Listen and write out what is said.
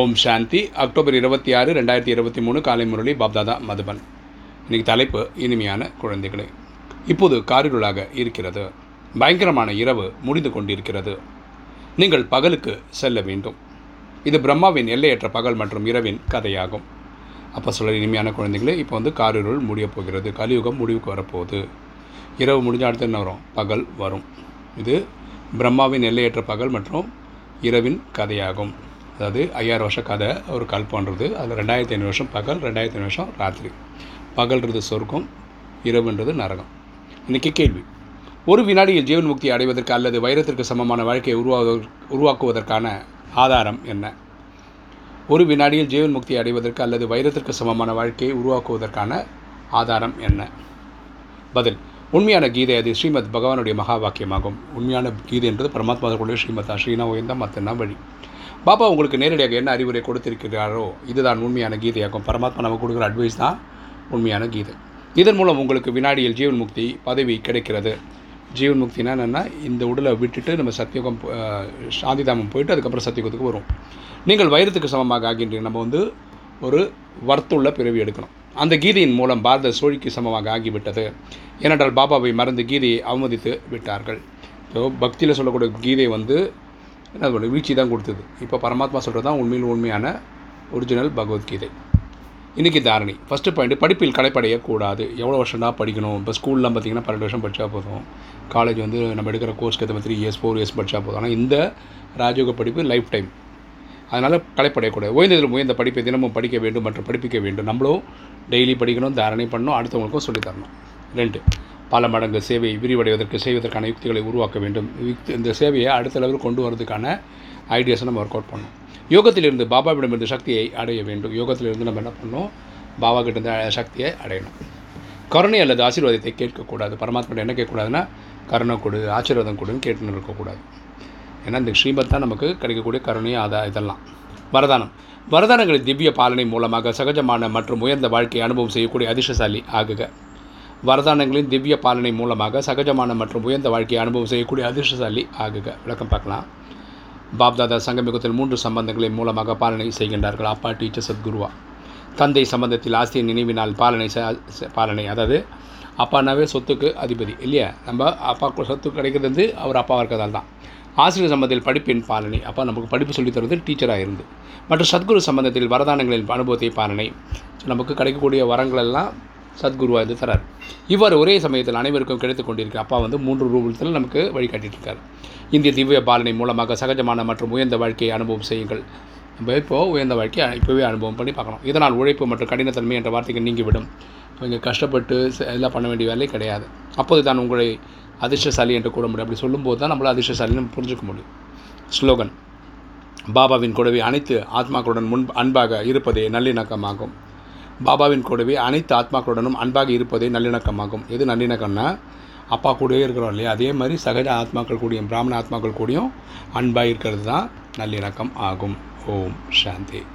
ஓம் சாந்தி. October இருபத்தி ஆறு ரெண்டாயிரத்தி இருபத்தி மூணு காலை முரளி பாப்தாதா மதுபன். இன்னைக்கு தலைப்பு இனிமையான குழந்தைகளே. இப்போது காரிருளாக இருக்கிறது. பயங்கரமான இரவு முடிந்து கொண்டிருக்கிறது. நீங்கள் பகலுக்கு செல்ல வேண்டும். இது பிரம்மாவின் எல்லையற்ற பகல் மற்றும் இரவின் கதையாகும். அப்போ சொல்ல இனிமையான குழந்தைகளே இப்போ வந்து காரிருள் முடியப் போகிறது. கலியுகம் முடிவுக்கு வரப்போகுது. இரவு முடிஞ்ச அடுத்து என்ன வரும்? பகல் வரும். இது பிரம்மாவின் எல்லையற்ற பகல் மற்றும் இரவின் கதையாகும். அதாவது ஐயாயிரம் வருஷம் கதை ஒரு கல்பன்றது. அதில் ரெண்டாயிரத்தி ஐநூறு வருஷம் பகல் ரெண்டாயிரத்தி ஐநூறு வருஷம் ராத்திரி. பகல்ன்றது சொர்க்கம் இரவுன்றது நரகம். இன்றைக்கி கேள்வி. ஒரு வினாடியில் ஜீவன் முக்தி அடைவதற்கு அல்லது வைரத்திற்கு சமமான வாழ்க்கையை உருவாவதற்கு உருவாக்குவதற்கான ஆதாரம் என்ன? ஒரு வினாடியில் ஜீவன் முக்தி அடைவதற்கு அல்லது வைரத்திற்கு சமமான வாழ்க்கையை உருவாக்குவதற்கான ஆதாரம் என்ன? பதில். உண்மையான கீதை அது ஸ்ரீமத் பகவானுடைய மகா வாக்கியமாகும். உண்மையான கீதை என்பது பரமாத்மாவுடைய ஸ்ரீமதா ஸ்ரீனா உயர்ந்த மத்தனா வழி. பாபா உங்களுக்கு நேரடியாக என்ன அறிவுரை கொடுத்திருக்கிறாரோ இதுதான் உண்மையான கீதையாகும். பரமாத்மா நமக்கு கொடுக்குற அட்வைஸ் தான் உண்மையான கீதை. இதன் மூலம் உங்களுக்கு வினாடியில் ஜீவன் முக்தி பதவி கிடைக்கிறது. ஜீவன் முக்தினா என்னென்னா இந்த உடலை விட்டுட்டு நம்ம சத்தியுகம் சாந்திதாமம் போயிட்டு அதுக்கப்புறம் சத்தியுகத்துக்கு வரும். நீங்கள் வைரத்துக்கு சமமாக ஆகின்றீங்க நம்ம வந்து ஒரு வர்த்துள்ள பிறவி எடுக்கணும். அந்த கீதையின் மூலம் பாரத சோழிக்கு சமமாக ஆகிவிட்டது. ஏனென்றால் பாபாவை மறந்து கீதையை அவமதித்து விட்டார்கள். ஸோ பக்தியில் சொல்லக்கூடிய கீதை வந்து என்ன சொல்றது, வீழ்ச்சி தான் கொடுத்தது. இப்போ பரமாத்மா சொல்கிறது தான் உண்மையில் உண்மையான ஒரிஜினல் பகவத்கீதை. இன்றைக்கி தாரணி. ஃபஸ்ட்டு பாயிண்ட் படிப்பில் களைப்படையக்கூடாது. எவ்வளோ வருஷம் தான் படிக்கணும்? இப்போ ஸ்கூல்லாம் பார்த்தீங்கன்னா பன்னெண்டு வருஷம் படித்தா போதும். காலேஜ் வந்து நம்ம எடுக்கிற கோர்ஸ்க்கு ஏற்ற த்ரீ இயர்ஸ் ஃபோர் இயர்ஸ் படித்தா போதும். ஆனால் இந்த ராஜயோக படிப்பு லைஃப் டைம் அதனால் களைப்படையக்கூடாது. உயர்ந்ததில் உயர்ந்த படிப்பை தினமும் படிக்க வேண்டும் மற்றும் படிப்பிக்க வேண்டும். நம்மளும் டெய்லி படிக்கணும் தாரணை பண்ணணும் அடுத்தவங்களுக்கும் சொல்லித் தரணும். ரெண்டு பல மடங்கு சேவையை விரிவடைவதற்கு செய்வதற்கான யுக்திகளை உருவாக்க வேண்டும். யுக்தி இந்த சேவையை அடுத்த அளவில் கொண்டு வரதுக்கான ஐடியாஸை நம்ம ஒர்க் அவுட் பண்ணணும். யோகத்திலிருந்து பாபாவிடமிருந்து சக்தியை அடைய வேண்டும். யோகத்திலிருந்து நம்ம என்ன பண்ணணும்? பாபா கிட்ட சக்தியை அடையணும். கருணை அல்லது ஆசீர்வாதத்தை கேட்கக்கூடாது. பரமாத்மா என்ன கேட்கக்கூடாதுன்னா கருணை கொடு ஆசீர்வாதம் கொடுன்னு கேட்டுன்னு இருக்கக்கூடாது. ஏன்னா இந்த ஸ்ரீமத் தான் நமக்கு கிடைக்கக்கூடிய கருணையும் அதா இதெல்லாம். வரதானம். வரதானங்களின் திவ்ய பாலனை மூலமாக சகஜமான மற்றும் உயர்ந்த வாழ்க்கையை அனுபவம் செய்யக்கூடிய அதிர்ஷ்டசாலி ஆகுக. வரதானங்களின் திவ்ய பாலனை மூலமாக சகஜமான மற்றும் உயர்ந்த வாழ்க்கையை அனுபவம் செய்யக்கூடிய அதிர்ஷ்டசாலி ஆகுக. விளக்கம் பார்க்கலாம். பாப்தாதா சங்கமிகத்தில் மூன்று சம்பந்தங்களின் மூலமாக பாலனை செய்கின்றார்கள். அப்பா டீச்சர் சத்குருவா. தந்தை சம்பந்தத்தில் ஆஸ்தியின் நினைவினால் பாலனை பாலனை அதாவது அப்பானாவே சொத்துக்கு அதிபதி இல்லையா? நம்ம அப்பா சொத்து கிடைக்கிறது வந்து அவர் அப்பாவாக இருக்கிறதால் தான். ஆசிரியர் சம்பந்தத்தில் படிப்பின் பாலனை அப்பா நமக்கு படிப்பு சொல்லித் தருவது டீச்சராக இருந்து. மற்றும் சத்குரு சம்பந்தத்தில் வரதானங்களின் அனுபவத்தை பாலனை நமக்கு கிடைக்கக்கூடிய வரங்கள் எல்லாம் சத்குருவாக இருந்து தரார். இவ்வாறு ஒரே சமயத்தில் அனைவருக்கும் கிடைத்து கொண்டிருக்கிற அப்பா வந்து மூன்று ரூபத்தில் நமக்கு வழிகாட்டிட்டு இருக்கார் இந்திய திவ்ய பாலனை மூலமாக சகஜமான மற்றும் உயர்ந்த வாழ்க்கையை அனுபவம் செய்யுங்கள். நம்ம இப்போது உயர்ந்த வாழ்க்கையை இப்போவே அனுபவம் பண்ணி பார்க்கணும். இதனால் உழைப்பு மற்றும் கடினத்தன்மை என்ற வார்த்தைக்கு நீங்கிவிடும். நீங்கள் கஷ்டப்பட்டு எல்லாம் பண்ண வேண்டிய வேலை கிடையாது. அப்போது தான் உங்களை அதிர்ஷ்டசாலி என்று கூற முடியும். அப்படி சொல்லும்போது தான் நம்மளால் அதிர்ஷ்டசாலின்னு புரிஞ்சுக்க முடியும். ஸ்லோகன். பாபாவின் கூடவே அனைத்து ஆத்மாக்களுடன் முன் அன்பாக இருப்பதே நல்லிணக்கமாகும். பாபாவின் கூடவே அனைத்து ஆத்மாக்களுடனும் அன்பாக இருப்பதே நல்லிணக்கமாகும். எது நல்லிணக்கம்னா அப்பா கூடவே இருக்கிறோம் இல்லையா? அதே மாதிரி சகஜ ஆத்மாக்கள் கூடயும் பிராமண ஆத்மாக்கள் கூடயும் அன்பாக இருக்கிறது தான் நல்லிணக்கம் ஆகும். ஓம் சாந்தி.